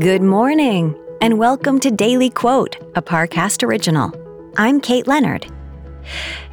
Good morning, and welcome to Daily Quote, a Parcast original. I'm Kate Leonard.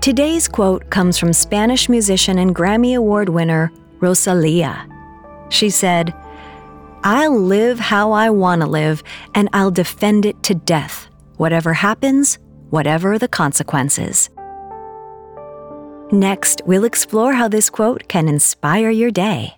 Today's quote comes from Spanish musician and Grammy Award winner Rosalia. She said, I'll live how I want to live, and I'll defend it to death, whatever happens, whatever the consequences. Next, we'll explore how this quote can inspire your day.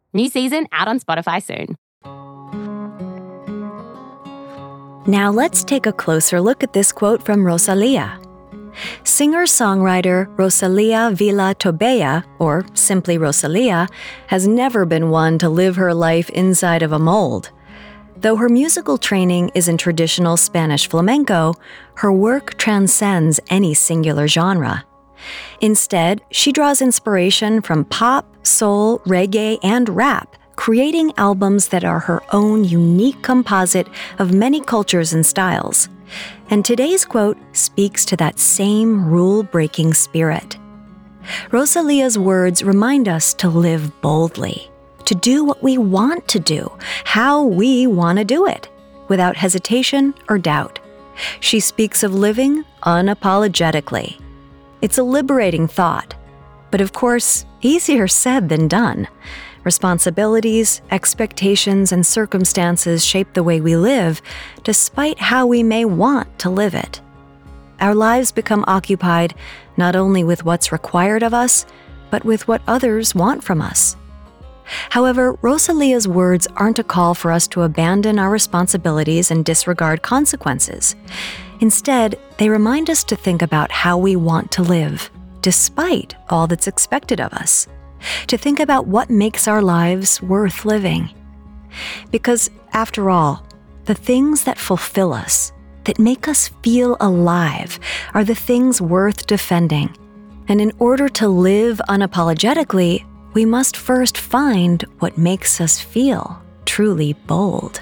New season out on Spotify soon. Now let's take a closer look at this quote from Rosalia. Singer songwriter Rosalia Vila Tobella, or simply Rosalia, has never been one to live her life inside of a mold. Though her musical training is in traditional Spanish flamenco, her work transcends any singular genre. Instead, she draws inspiration from pop, soul, reggae, and rap, creating albums that are her own unique composite of many cultures and styles. And today's quote speaks to that same rule breaking spirit. Rosalia's words remind us to live boldly, to do what we want to do, how we want to do it, without hesitation or doubt. She speaks of living unapologetically it's a liberating thought, but of course, easier said than done. Responsibilities, expectations, and circumstances shape the way we live, despite how we may want to live it. Our lives become occupied not only with what's required of us, but with what others want from us. However, Rosalia's words aren't a call for us to abandon our responsibilities and disregard consequences. Instead, they remind us to think about how we want to live, despite all that's expected of us, to think about what makes our lives worth living. Because, after all, the things that fulfill us, that make us feel alive, are the things worth defending. And in order to live unapologetically, we must first find what makes us feel truly bold.